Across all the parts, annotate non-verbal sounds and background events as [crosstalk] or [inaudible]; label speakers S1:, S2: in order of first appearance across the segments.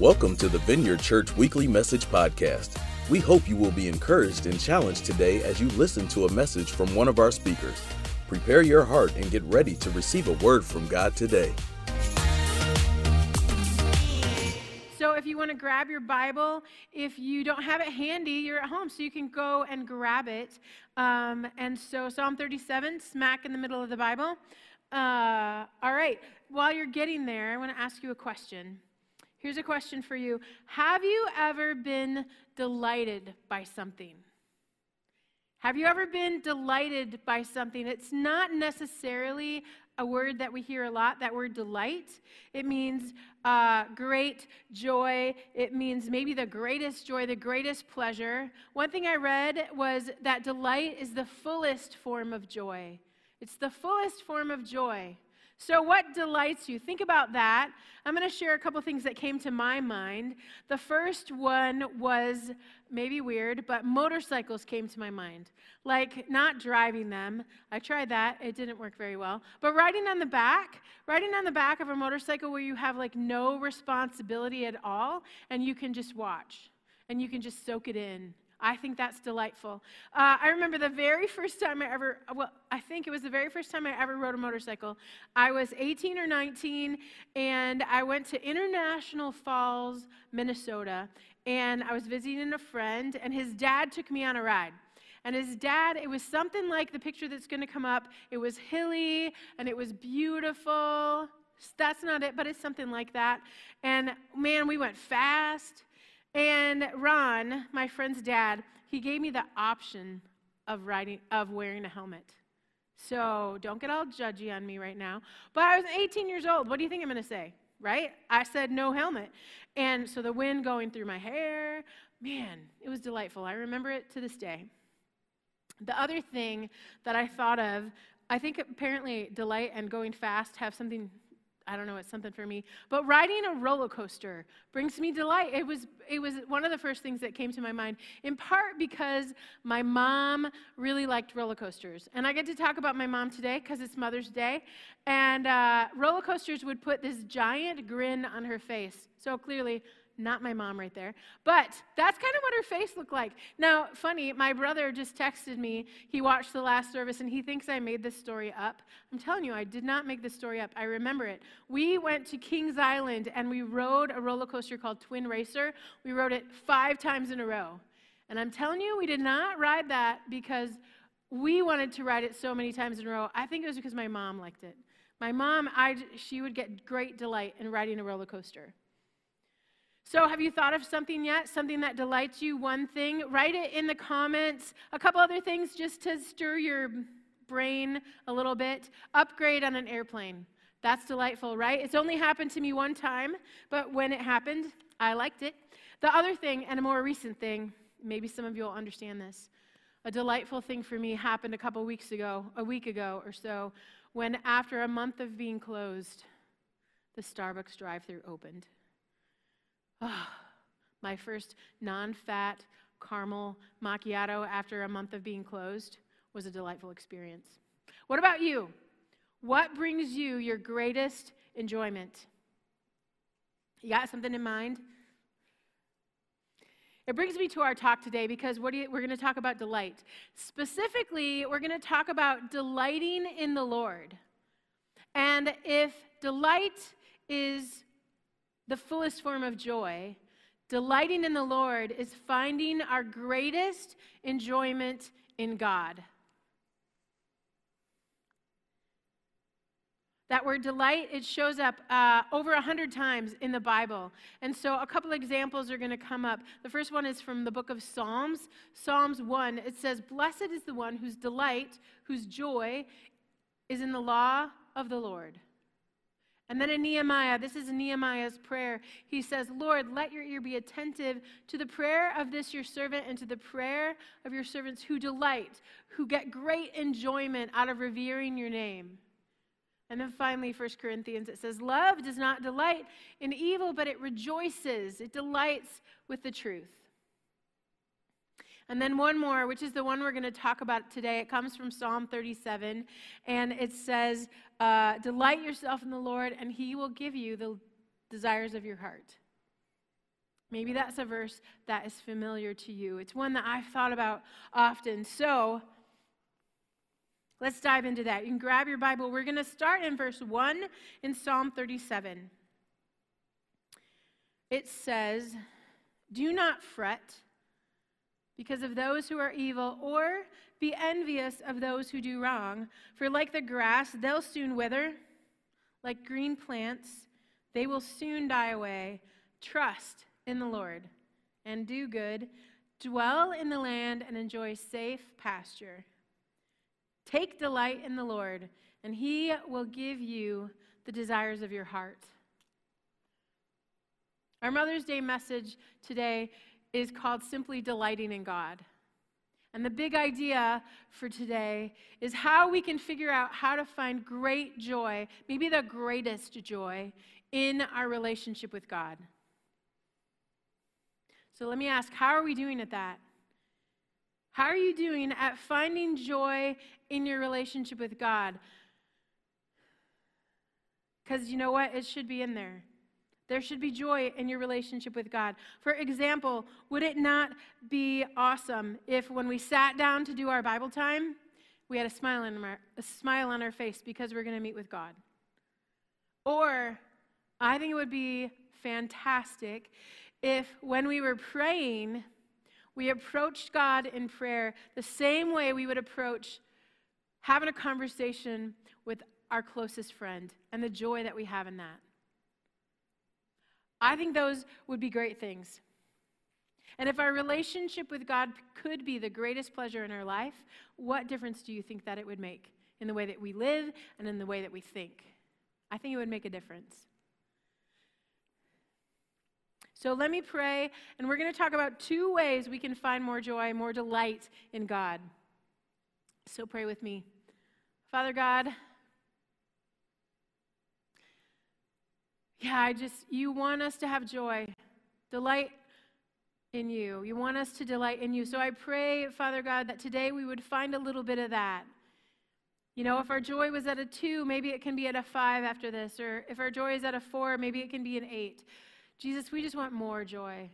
S1: Welcome to the Vineyard Church Weekly Message Podcast. We hope you will be encouraged and challenged today as you listen to a message from one of our speakers. Prepare your heart and get ready to receive a word from God today.
S2: So, if you want to grab your Bible, if you don't have it handy, you're at home, so you can go and grab it. Um, and so, Psalm 37, smack in the middle of the Bible. Uh, all right, while you're getting there, I want to ask you a question. Here's a question for you Have you ever been delighted by something? Have you ever been delighted by something? It's not necessarily a word that we hear a lot, that word delight. It means uh, great joy. It means maybe the greatest joy, the greatest pleasure. One thing I read was that delight is the fullest form of joy. It's the fullest form of joy. So, what delights you? Think about that. I'm going to share a couple things that came to my mind. The first one was maybe weird, but motorcycles came to my mind. Like not driving them. I tried that, it didn't work very well. But riding on the back, riding on the back of a motorcycle where you have like no responsibility at all and you can just watch and you can just soak it in I think that's delightful. Uh, I remember the very first time I ever, well, I think it was the very first time I ever rode a motorcycle. I was 18 or 19, and I went to International Falls, Minnesota, and I was visiting a friend, and his dad took me on a ride. And his dad, it was something like the picture that's going to come up. It was hilly and it was beautiful. That's not it, but it's something like that. And man, we went fast and Ron, my friend's dad, he gave me the option of riding of wearing a helmet. So don't get all judgy on me right now. But I was 18 years old. What do you think I'm going to say? Right? I said no helmet. And so the wind going through my hair, man, it was delightful. I remember it to this day. The other thing that I thought of, I think apparently delight and going fast have something I don't know, it's something for me. But riding a roller coaster brings me delight. It was, it was one of the first things that came to my mind, in part because my mom really liked roller coasters. And I get to talk about my mom today because it's Mother's Day. And uh, roller coasters would put this giant grin on her face. So clearly, not my mom right there. But that's kind of what her face looked like. Now, funny, my brother just texted me. He watched the last service and he thinks I made this story up. I'm telling you, I did not make this story up. I remember it. We went to Kings Island and we rode a roller coaster called Twin Racer. We rode it five times in a row. And I'm telling you, we did not ride that because we wanted to ride it so many times in a row. I think it was because my mom liked it. My mom, I, she would get great delight in riding a roller coaster. So, have you thought of something yet? Something that delights you? One thing? Write it in the comments. A couple other things just to stir your brain a little bit. Upgrade on an airplane. That's delightful, right? It's only happened to me one time, but when it happened, I liked it. The other thing, and a more recent thing, maybe some of you will understand this. A delightful thing for me happened a couple weeks ago, a week ago or so, when after a month of being closed, the Starbucks drive through opened. Oh, [sighs] my first non fat caramel macchiato after a month of being closed was a delightful experience. What about you? What brings you your greatest enjoyment? You got something in mind? It brings me to our talk today because what you, we're going to talk about delight. Specifically, we're going to talk about delighting in the Lord. And if delight is the fullest form of joy, delighting in the Lord is finding our greatest enjoyment in God. That word delight, it shows up uh, over a hundred times in the Bible. And so a couple examples are going to come up. The first one is from the book of Psalms. Psalms 1, it says, Blessed is the one whose delight, whose joy is in the law of the Lord. And then in Nehemiah, this is Nehemiah's prayer. He says, Lord, let your ear be attentive to the prayer of this your servant and to the prayer of your servants who delight, who get great enjoyment out of revering your name. And then finally, 1 Corinthians, it says, Love does not delight in evil, but it rejoices, it delights with the truth. And then one more, which is the one we're going to talk about today. It comes from Psalm 37, and it says, uh, Delight yourself in the Lord, and he will give you the desires of your heart. Maybe that's a verse that is familiar to you. It's one that I've thought about often. So let's dive into that. You can grab your Bible. We're going to start in verse 1 in Psalm 37. It says, Do not fret because of those who are evil, or be envious of those who do wrong. For like the grass, they'll soon wither. Like green plants, they will soon die away. Trust in the Lord and do good. Dwell in the land and enjoy safe pasture. Take delight in the Lord, and he will give you the desires of your heart. Our Mother's Day message today is called Simply Delighting in God. And the big idea for today is how we can figure out how to find great joy, maybe the greatest joy, in our relationship with God. So let me ask how are we doing at that? How are you doing at finding joy in your relationship with God? Because you know what? It should be in there. There should be joy in your relationship with God. For example, would it not be awesome if when we sat down to do our Bible time, we had a smile on our, a smile on our face because we're going to meet with God? Or I think it would be fantastic if when we were praying, we approached God in prayer the same way we would approach having a conversation with our closest friend and the joy that we have in that. I think those would be great things. And if our relationship with God could be the greatest pleasure in our life, what difference do you think that it would make in the way that we live and in the way that we think? I think it would make a difference. So let me pray, and we're going to talk about two ways we can find more joy, more delight in God. So pray with me. Father God, yeah, I just, you want us to have joy, delight in you. You want us to delight in you. So I pray, Father God, that today we would find a little bit of that. You know, if our joy was at a two, maybe it can be at a five after this. Or if our joy is at a four, maybe it can be an eight. Jesus, we just want more joy.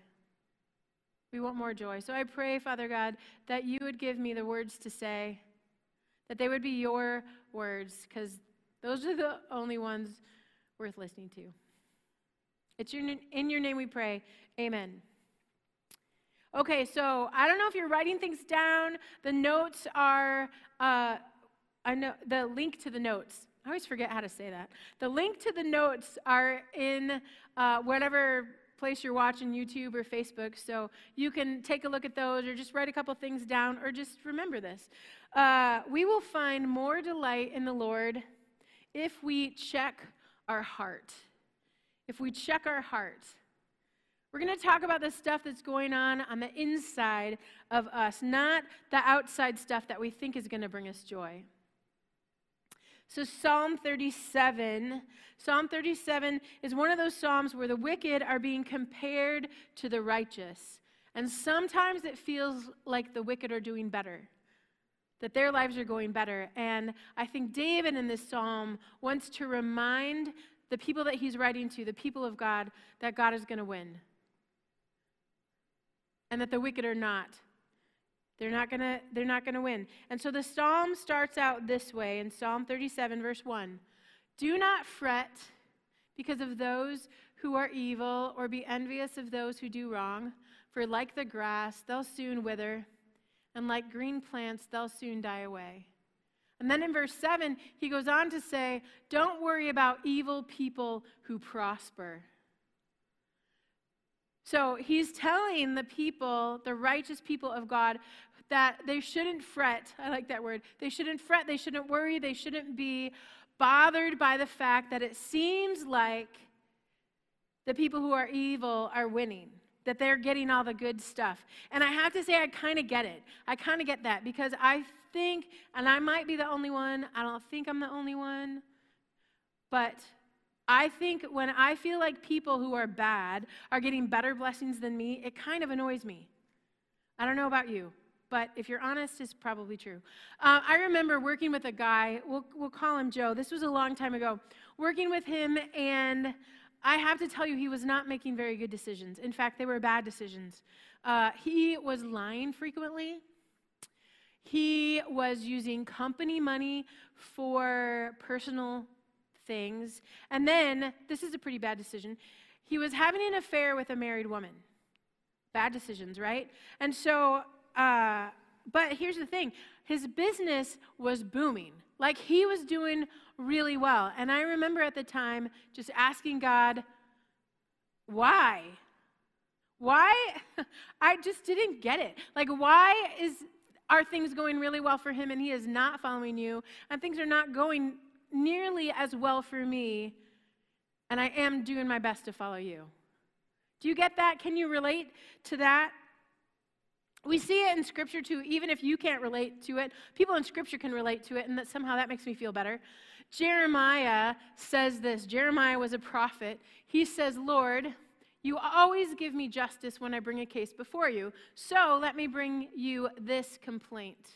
S2: We want more joy. So I pray, Father God, that you would give me the words to say, that they would be your words, because those are the only ones worth listening to. It's your, in your name we pray. Amen. Okay, so I don't know if you're writing things down. The notes are, uh, I know the link to the notes. I always forget how to say that. The link to the notes are in uh, whatever place you're watching YouTube or Facebook, so you can take a look at those or just write a couple things down or just remember this. Uh, we will find more delight in the Lord if we check our heart if we check our hearts. We're going to talk about the stuff that's going on on the inside of us, not the outside stuff that we think is going to bring us joy. So, Psalm 37, Psalm 37 is one of those Psalms where the wicked are being compared to the righteous. And sometimes it feels like the wicked are doing better, that their lives are going better. And I think David in this Psalm wants to remind the people that he's writing to, the people of God, that God is going to win. And that the wicked are not. They're not going to they're not going to win. And so the psalm starts out this way in Psalm 37 verse 1. Do not fret because of those who are evil or be envious of those who do wrong, for like the grass they'll soon wither, and like green plants they'll soon die away. And then in verse 7, he goes on to say, Don't worry about evil people who prosper. So he's telling the people, the righteous people of God, that they shouldn't fret. I like that word. They shouldn't fret. They shouldn't worry. They shouldn't be bothered by the fact that it seems like the people who are evil are winning that they're getting all the good stuff. And I have to say, I kind of get it. I kind of get that because I think, and I might be the only one, I don't think I'm the only one, but I think when I feel like people who are bad are getting better blessings than me, it kind of annoys me. I don't know about you, but if you're honest, it's probably true. Uh, I remember working with a guy, we'll, we'll call him Joe. This was a long time ago. Working with him, and I have to tell you, he was not making very good decisions. In fact, they were bad decisions. Uh, he was lying frequently. He was using company money for personal things. And then, this is a pretty bad decision, he was having an affair with a married woman. Bad decisions, right? And so, uh, but here's the thing his business was booming. Like he was doing really well. And I remember at the time just asking God, why? Why? [laughs] I just didn't get it. Like, why is are things going really well for him and he is not following you, and things are not going nearly as well for me, and I am doing my best to follow you? Do you get that? Can you relate to that? We see it in Scripture too, even if you can't relate to it. People in Scripture can relate to it, and that somehow that makes me feel better. Jeremiah says this Jeremiah was a prophet. He says, Lord, you always give me justice when I bring a case before you. So let me bring you this complaint.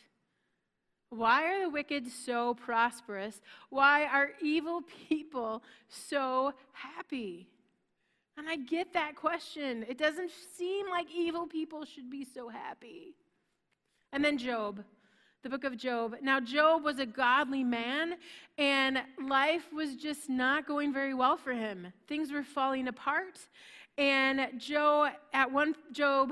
S2: Why are the wicked so prosperous? Why are evil [laughs] people so happy? And I get that question. It doesn't seem like evil people should be so happy. And then Job, the book of Job. Now, Job was a godly man, and life was just not going very well for him. Things were falling apart. And Joe, at one, Job,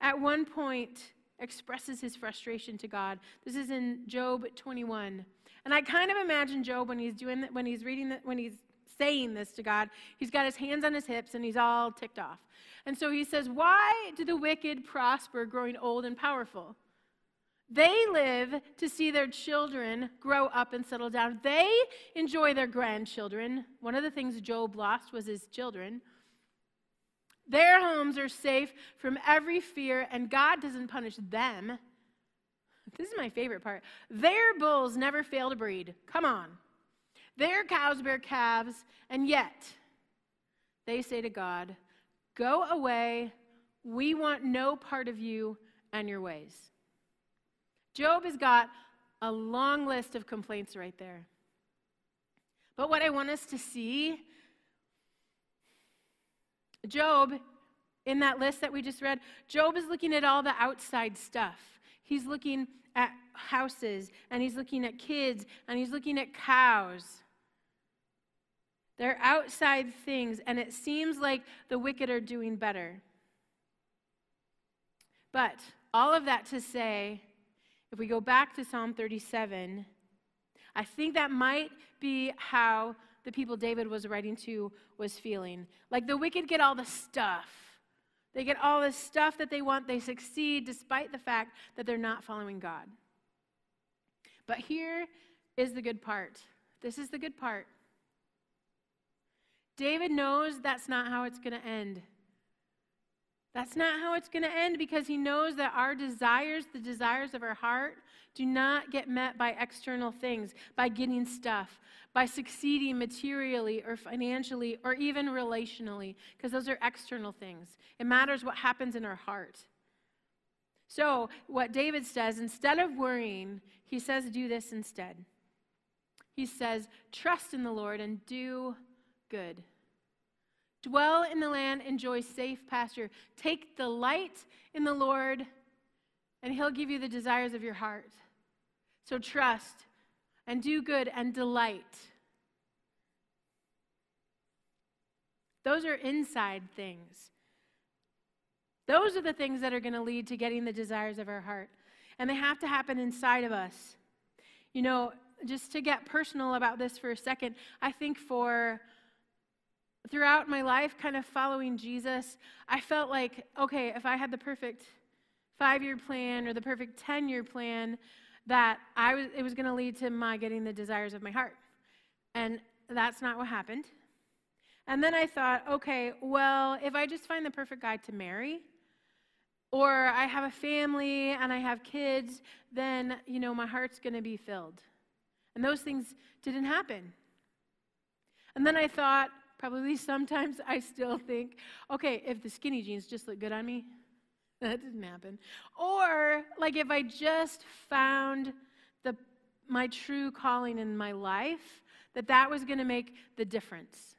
S2: at one point, expresses his frustration to God. This is in Job 21. And I kind of imagine Job when he's doing when he's reading when he's saying this to God. He's got his hands on his hips and he's all ticked off. And so he says, Why do the wicked prosper, growing old and powerful? They live to see their children grow up and settle down. They enjoy their grandchildren. One of the things Job lost was his children. Their homes are safe from every fear, and God doesn't punish them. This is my favorite part. Their bulls never fail to breed. Come on. Their cows bear calves, and yet they say to God, Go away. We want no part of you and your ways. Job has got a long list of complaints right there. But what I want us to see Job, in that list that we just read, Job is looking at all the outside stuff. He's looking at houses, and he's looking at kids, and he's looking at cows. They're outside things, and it seems like the wicked are doing better. But all of that to say, if we go back to Psalm 37, I think that might be how the people David was writing to was feeling. Like the wicked get all the stuff. They get all the stuff that they want. They succeed despite the fact that they're not following God. But here is the good part. This is the good part. David knows that's not how it's going to end. That's not how it's going to end because he knows that our desires, the desires of our heart, do not get met by external things, by getting stuff, by succeeding materially or financially or even relationally, because those are external things. It matters what happens in our heart. So, what David says, instead of worrying, he says, do this instead. He says, trust in the Lord and do good. Dwell in the land, enjoy safe pasture. Take delight in the Lord, and He'll give you the desires of your heart. So trust and do good and delight. Those are inside things. Those are the things that are going to lead to getting the desires of our heart. And they have to happen inside of us. You know, just to get personal about this for a second, I think for throughout my life, kind of following Jesus, I felt like, okay, if I had the perfect five year plan or the perfect 10 year plan, that I was, it was going to lead to my getting the desires of my heart. And that's not what happened. And then I thought, okay, well, if I just find the perfect guy to marry, or I have a family and I have kids, then, you know, my heart's going to be filled. And those things didn't happen. And then I thought, Probably sometimes I still think, okay, if the skinny jeans just look good on me, [laughs] that didn't happen. Or like if I just found the my true calling in my life, that that was going to make the difference.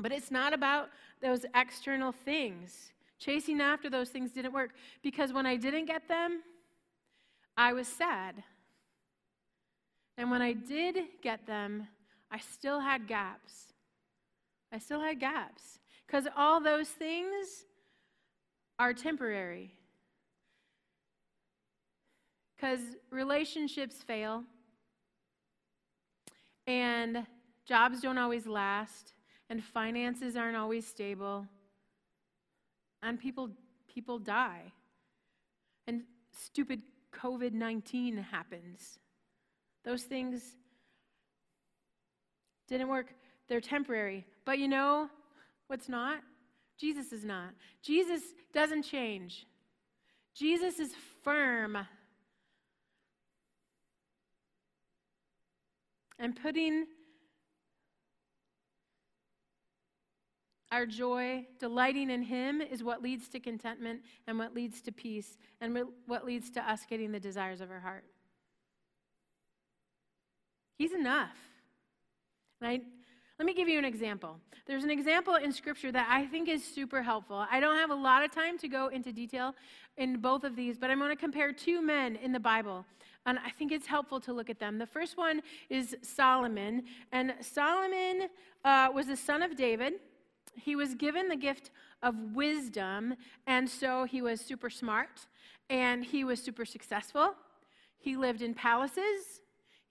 S2: But it's not about those external things. Chasing after those things didn't work because when I didn't get them, I was sad. And when I did get them, I still had gaps. I still had gaps because all those things are temporary. Because relationships fail, and jobs don't always last, and finances aren't always stable, and people, people die, and stupid COVID 19 happens. Those things didn't work. They're temporary. But you know what's not? Jesus is not. Jesus doesn't change. Jesus is firm. And putting our joy, delighting in Him, is what leads to contentment and what leads to peace and what leads to us getting the desires of our heart. He's enough. I, let me give you an example. There's an example in Scripture that I think is super helpful. I don't have a lot of time to go into detail in both of these, but I'm going to compare two men in the Bible. And I think it's helpful to look at them. The first one is Solomon. And Solomon uh, was the son of David. He was given the gift of wisdom, and so he was super smart and he was super successful. He lived in palaces,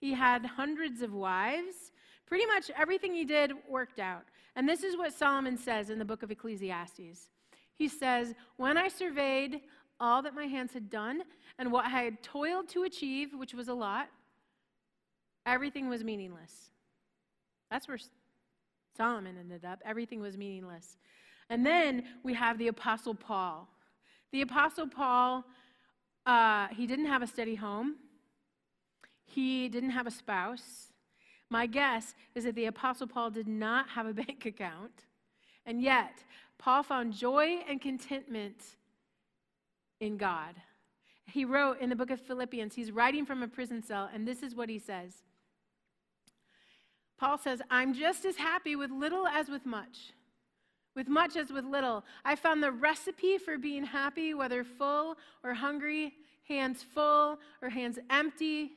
S2: he had hundreds of wives. Pretty much everything he did worked out. And this is what Solomon says in the book of Ecclesiastes. He says, When I surveyed all that my hands had done and what I had toiled to achieve, which was a lot, everything was meaningless. That's where Solomon ended up. Everything was meaningless. And then we have the Apostle Paul. The Apostle Paul, uh, he didn't have a steady home, he didn't have a spouse. My guess is that the Apostle Paul did not have a [laughs] bank account. And yet, Paul found joy and contentment in God. He wrote in the book of Philippians, he's writing from a prison cell, and this is what he says. Paul says, I'm just as happy with little as with much, with much as with little. I found the recipe for being happy, whether full or hungry, hands full or hands empty,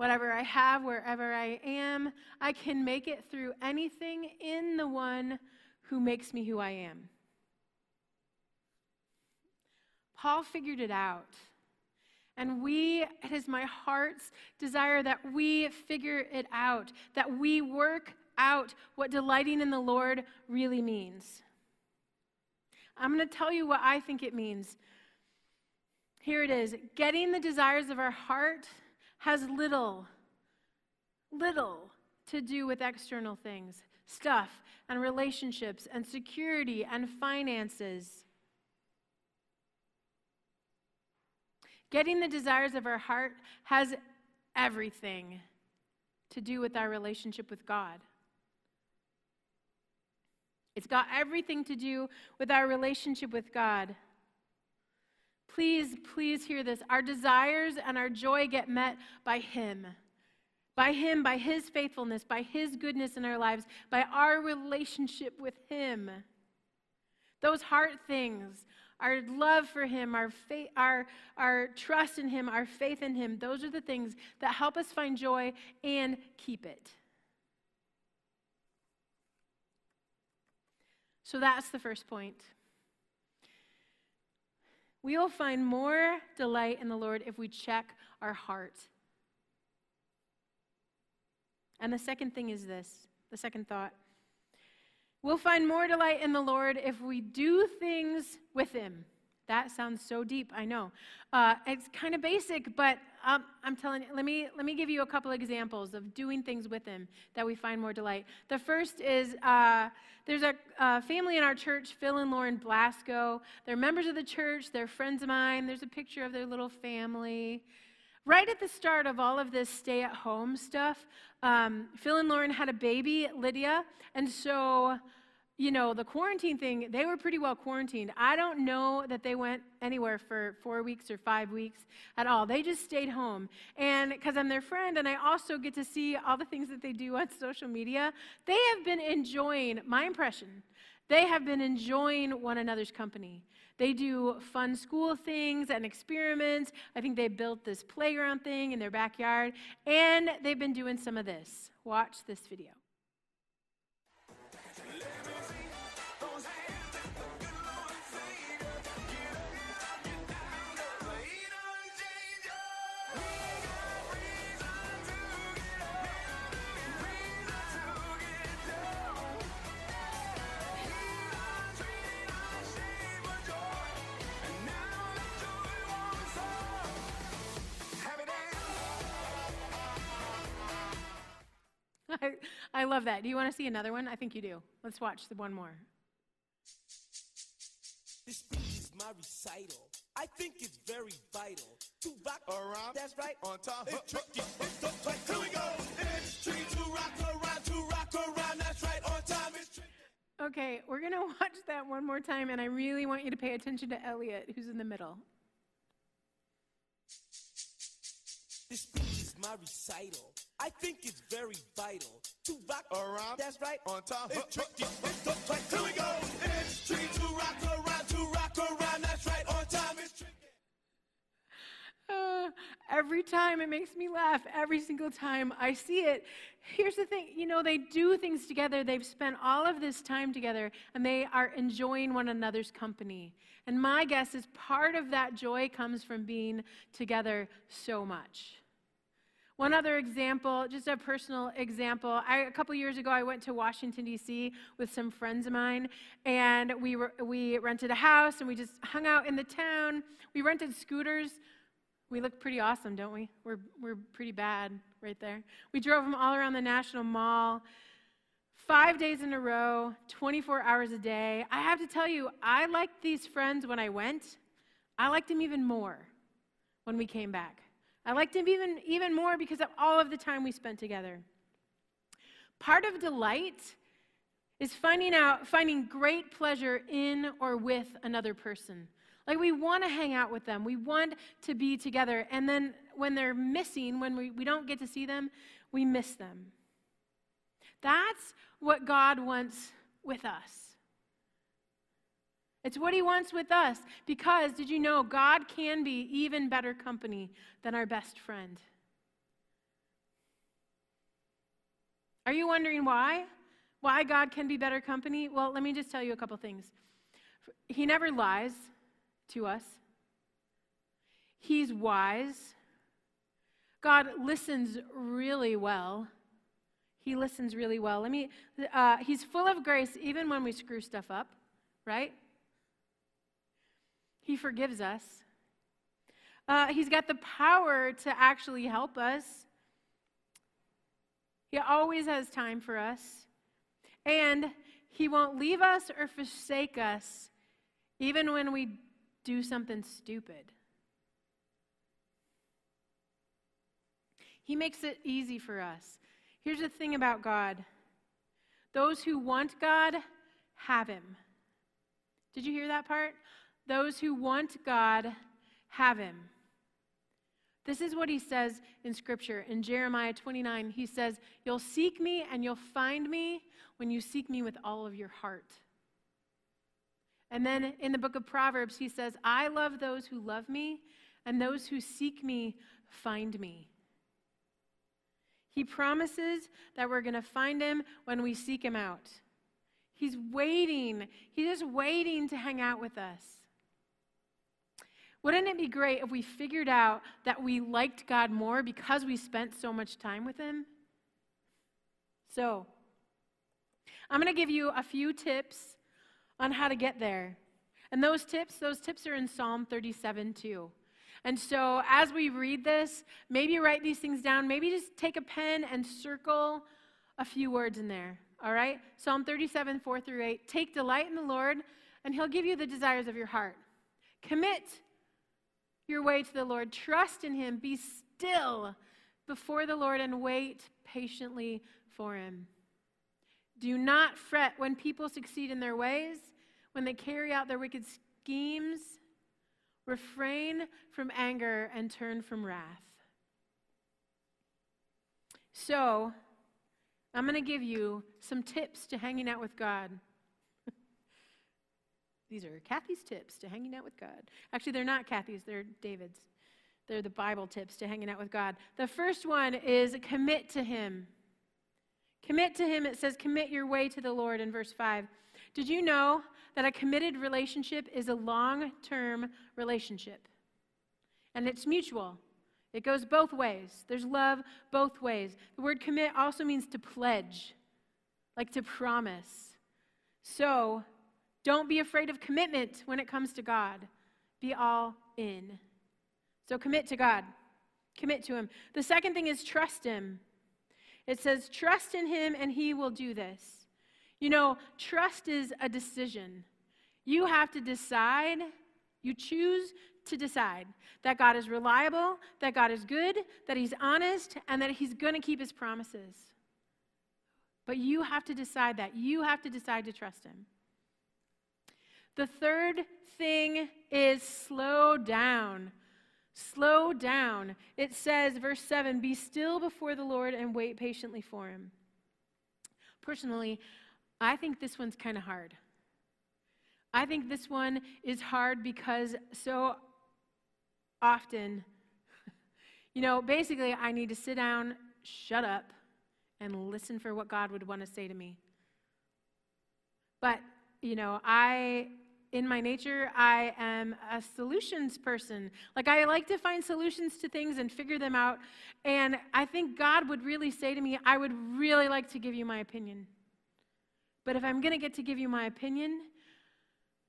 S2: Whatever I have, wherever I am, I can make it through anything in the one who makes me who I am. Paul figured it out. And we, it is my heart's desire that we figure it out, that we work out what delighting in the Lord really means. I'm going to tell you what I think it means. Here it is getting the desires of our heart has little, little to do with external things, stuff and relationships and security and finances. Getting the desires of our heart has everything to do with our relationship with God. It's got everything to do with our relationship with God. Please, please hear this. Our desires and our joy get met by Him. By Him, by His faithfulness, by His goodness in our lives, by our relationship with Him. Those heart things, our love for Him, our, faith, our, our trust in Him, our faith in Him, those are the things that help us find joy and keep it. So that's the first point. We will find more delight in the Lord if we check our heart. And the second thing is this the second thought. We'll find more delight in the Lord if we do things with Him. That sounds so deep, I know. Uh, it's kind of basic, but um, I'm telling you, let me, let me give you a couple examples of doing things with Him that we find more delight. The first is uh, there's a, a family in our church, Phil and Lauren Blasco. They're members of the church, they're friends of mine. There's a picture of their little family. Right at the start of all of this stay at home stuff, um, Phil and Lauren had a baby, Lydia, and so you know, the quarantine thing, they were pretty well quarantined. I don't know that they went anywhere for four weeks or five weeks at all. They just stayed home. And because I'm their friend and I also get to see all the things that they do on [laughs] social media, they have been enjoying, my impression, they have been enjoying one another's company. They do fun school things and experiments. I think they built this playground thing in their backyard. And they've been doing some of this. Watch this video. I, I love that. Do you want to see another one? I think you do. Let's watch the one more.
S3: This speech is my recital. I think it's very vital to rock around. That's right. On top. It's tricky. It's so tight. Here we go. It's tricky to rock around. To rock around. That's right. On time. It's tricky.
S2: Okay, we're going [laughs] to watch that one more time, and I really want you to pay attention to Elliot, who's in the middle.
S3: This speech is my recital. I think it's very vital to rock around. That's right. On top. It's tricky. It's so tight. Here we go. It's tricky to rock around. To rock around. That's right. On time. It's tricky.
S2: Uh, every time it makes me laugh, every single time I see it. Here's the thing you know, they do things together. They've spent all of this time together and they are enjoying one another's company. And my guess is part of that joy comes from being together so much. One other example, just a personal example. I, a couple years ago, I went to Washington, D.C. with some friends of mine, and we, were, we rented a house and we just hung out in the town. We rented scooters. We look pretty awesome, don't we? We're, we're pretty bad right there. We drove them all around the National Mall, five days in a row, 24 hours a day. I have to tell you, I liked these friends when I went. I liked them even more when we came back. I liked him even, even more because of all of the time we spent together. Part of delight is finding out, finding great pleasure in or with another person. Like we want to hang out with them, we want to be together. And then when they're missing, when we, we don't get to see them, we miss them. That's what God wants with us. It's what he wants with us because did you know God can be even better company than our best friend? Are you wondering why? Why God can be better company? Well, let me just tell you a couple things. He never lies to us, He's wise. God listens really well. He listens really well. Let me, uh, he's full of grace even when we screw stuff up, right? He forgives us. Uh, he's got the power to actually help us. He always has time for us. And He won't leave us or forsake us, even when we do something stupid. He makes it easy for us. Here's the thing about God those who want God have Him. Did you hear that part? Those who want God have him. This is what he says in Scripture. In Jeremiah 29, he says, You'll seek me and you'll find me when you seek me with all of your heart. And then in the book of Proverbs, he says, I love those who love me, and those who seek me find me. He promises that we're going to find him when we seek him out. He's waiting, he's just waiting to hang out with us. Wouldn't it be great if we figured out that we liked God more because we spent so much time with Him? So, I'm going to give you a few tips on how to get there. And those tips, those tips are in Psalm 37 too. And so, as we read this, maybe write these things down. Maybe just take a pen and circle a few words in there. All right? Psalm 37, 4 through 8. Take delight in the Lord, and He'll give you the desires of your heart. Commit your way to the Lord. Trust in Him. Be still before the Lord and wait patiently for Him. Do not fret when people succeed in their ways, when they carry out their wicked schemes. Refrain from anger and turn from wrath. So, I'm going to give you some tips to hanging out with God. These are Kathy's tips to hanging out with God. Actually, they're not Kathy's, they're David's. They're the Bible tips to hanging out with God. The first one is commit to Him. Commit to Him, it says, commit your way to the Lord in verse 5. Did you know that a committed relationship is a long term relationship? And it's mutual. It goes both ways. There's love both ways. The word commit also means to pledge, like to promise. So don't be afraid of commitment when it comes to God. Be all in. So commit to God, commit to Him. The second thing is trust Him. It says, trust in Him and He will do this. You know, trust is a decision. You have to decide, you choose to decide that God is reliable, that God is good, that He's honest, and that He's going to keep His promises. But you have to decide that. You have to decide to trust Him. The third thing is slow down. Slow down. It says, verse 7 Be still before the Lord and wait patiently for Him. Personally, I think this one's kind of hard. I think this one is hard because so often, [laughs] you know, basically, I need to sit down, shut up, and listen for what God would want to say to me. But, you know, I, in my nature, I am a solutions person. Like, I like to find solutions to things and figure them out. And I think God would really say to me, I would really like to give you my opinion. But if I'm going to get to give you my opinion,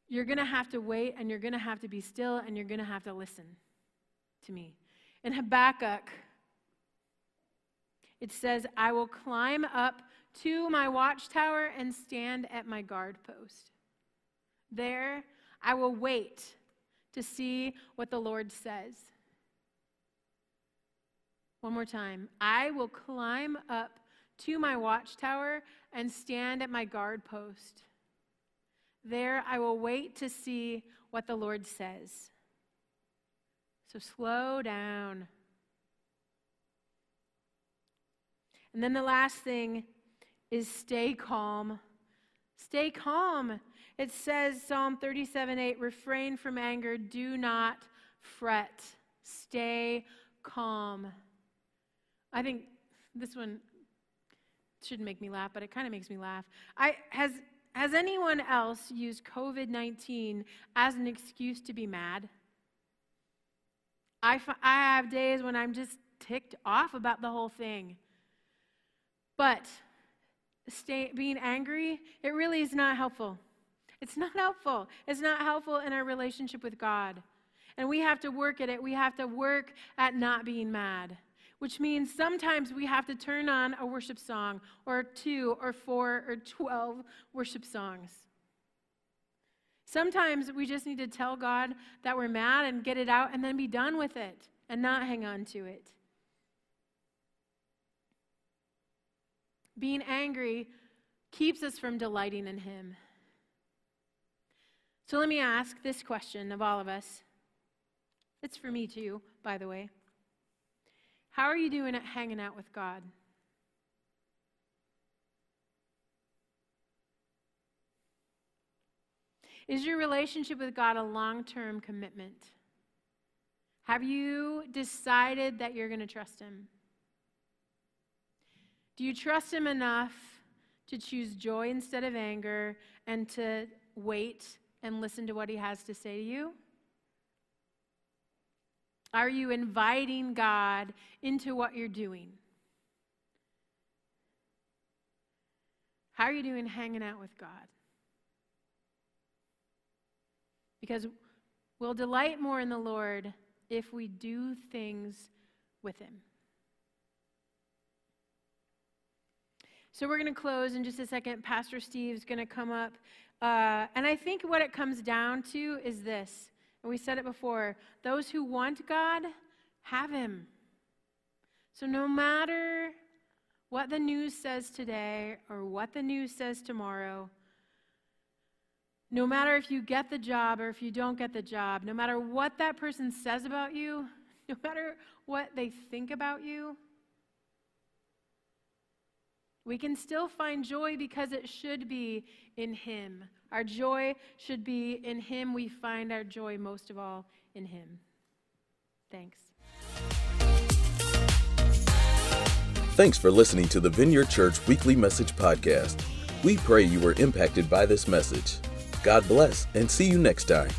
S2: you're going to have to wait and you're going to have to be still and you're going to have to listen to me. In Habakkuk, it says, I will climb up to my watchtower and stand at my guard post. There, I will wait to see what the Lord says. One more time. I will climb up to my watchtower and stand at my guard post. There, I will wait to see what the Lord says. So slow down. And then the last thing is stay calm. Stay calm. It says, Psalm 37 8, refrain from anger, do not fret, stay calm. I think this one shouldn't make me laugh, but it kind of makes me laugh. I, has, has anyone else used COVID 19 as an excuse to be mad? I, I have days when I'm just ticked off about the whole thing. But stay, being angry, it really is not helpful. It's not helpful. It's not helpful in our relationship with God. And we have to work at it. We have to work at not being mad, which means sometimes we have to turn on a worship song or two or four or 12 worship songs. Sometimes we just need to tell God that we're mad and get it out and then be done with it and not hang on to it. Being angry keeps us from delighting in Him. So let me ask this question of all of us. It's for me too, by the way. How are you doing at hanging out with God? Is your relationship with God a long term commitment? Have you decided that you're going to trust Him? Do you trust Him enough to choose joy instead of anger and to wait and listen to what He has to say to you? Are you inviting God into what you're doing? How are you doing hanging out with God? Because we'll delight more in the Lord if we do things with Him. So we're going to close in just a second. Pastor Steve's going to come up. Uh, and I think what it comes down to is this. And we said it before those who want God have Him. So no matter what the news says today or what the news says tomorrow, no matter if you get the job or if you don't get the job, no matter what that person says about you, [laughs] no matter what they think about you, we can still find joy because it should be in Him. Our joy should be in Him. We find our joy most of all in Him. Thanks.
S1: Thanks for listening to the Vineyard Church Weekly Message Podcast. We pray you were impacted by this message. God bless and see you next time.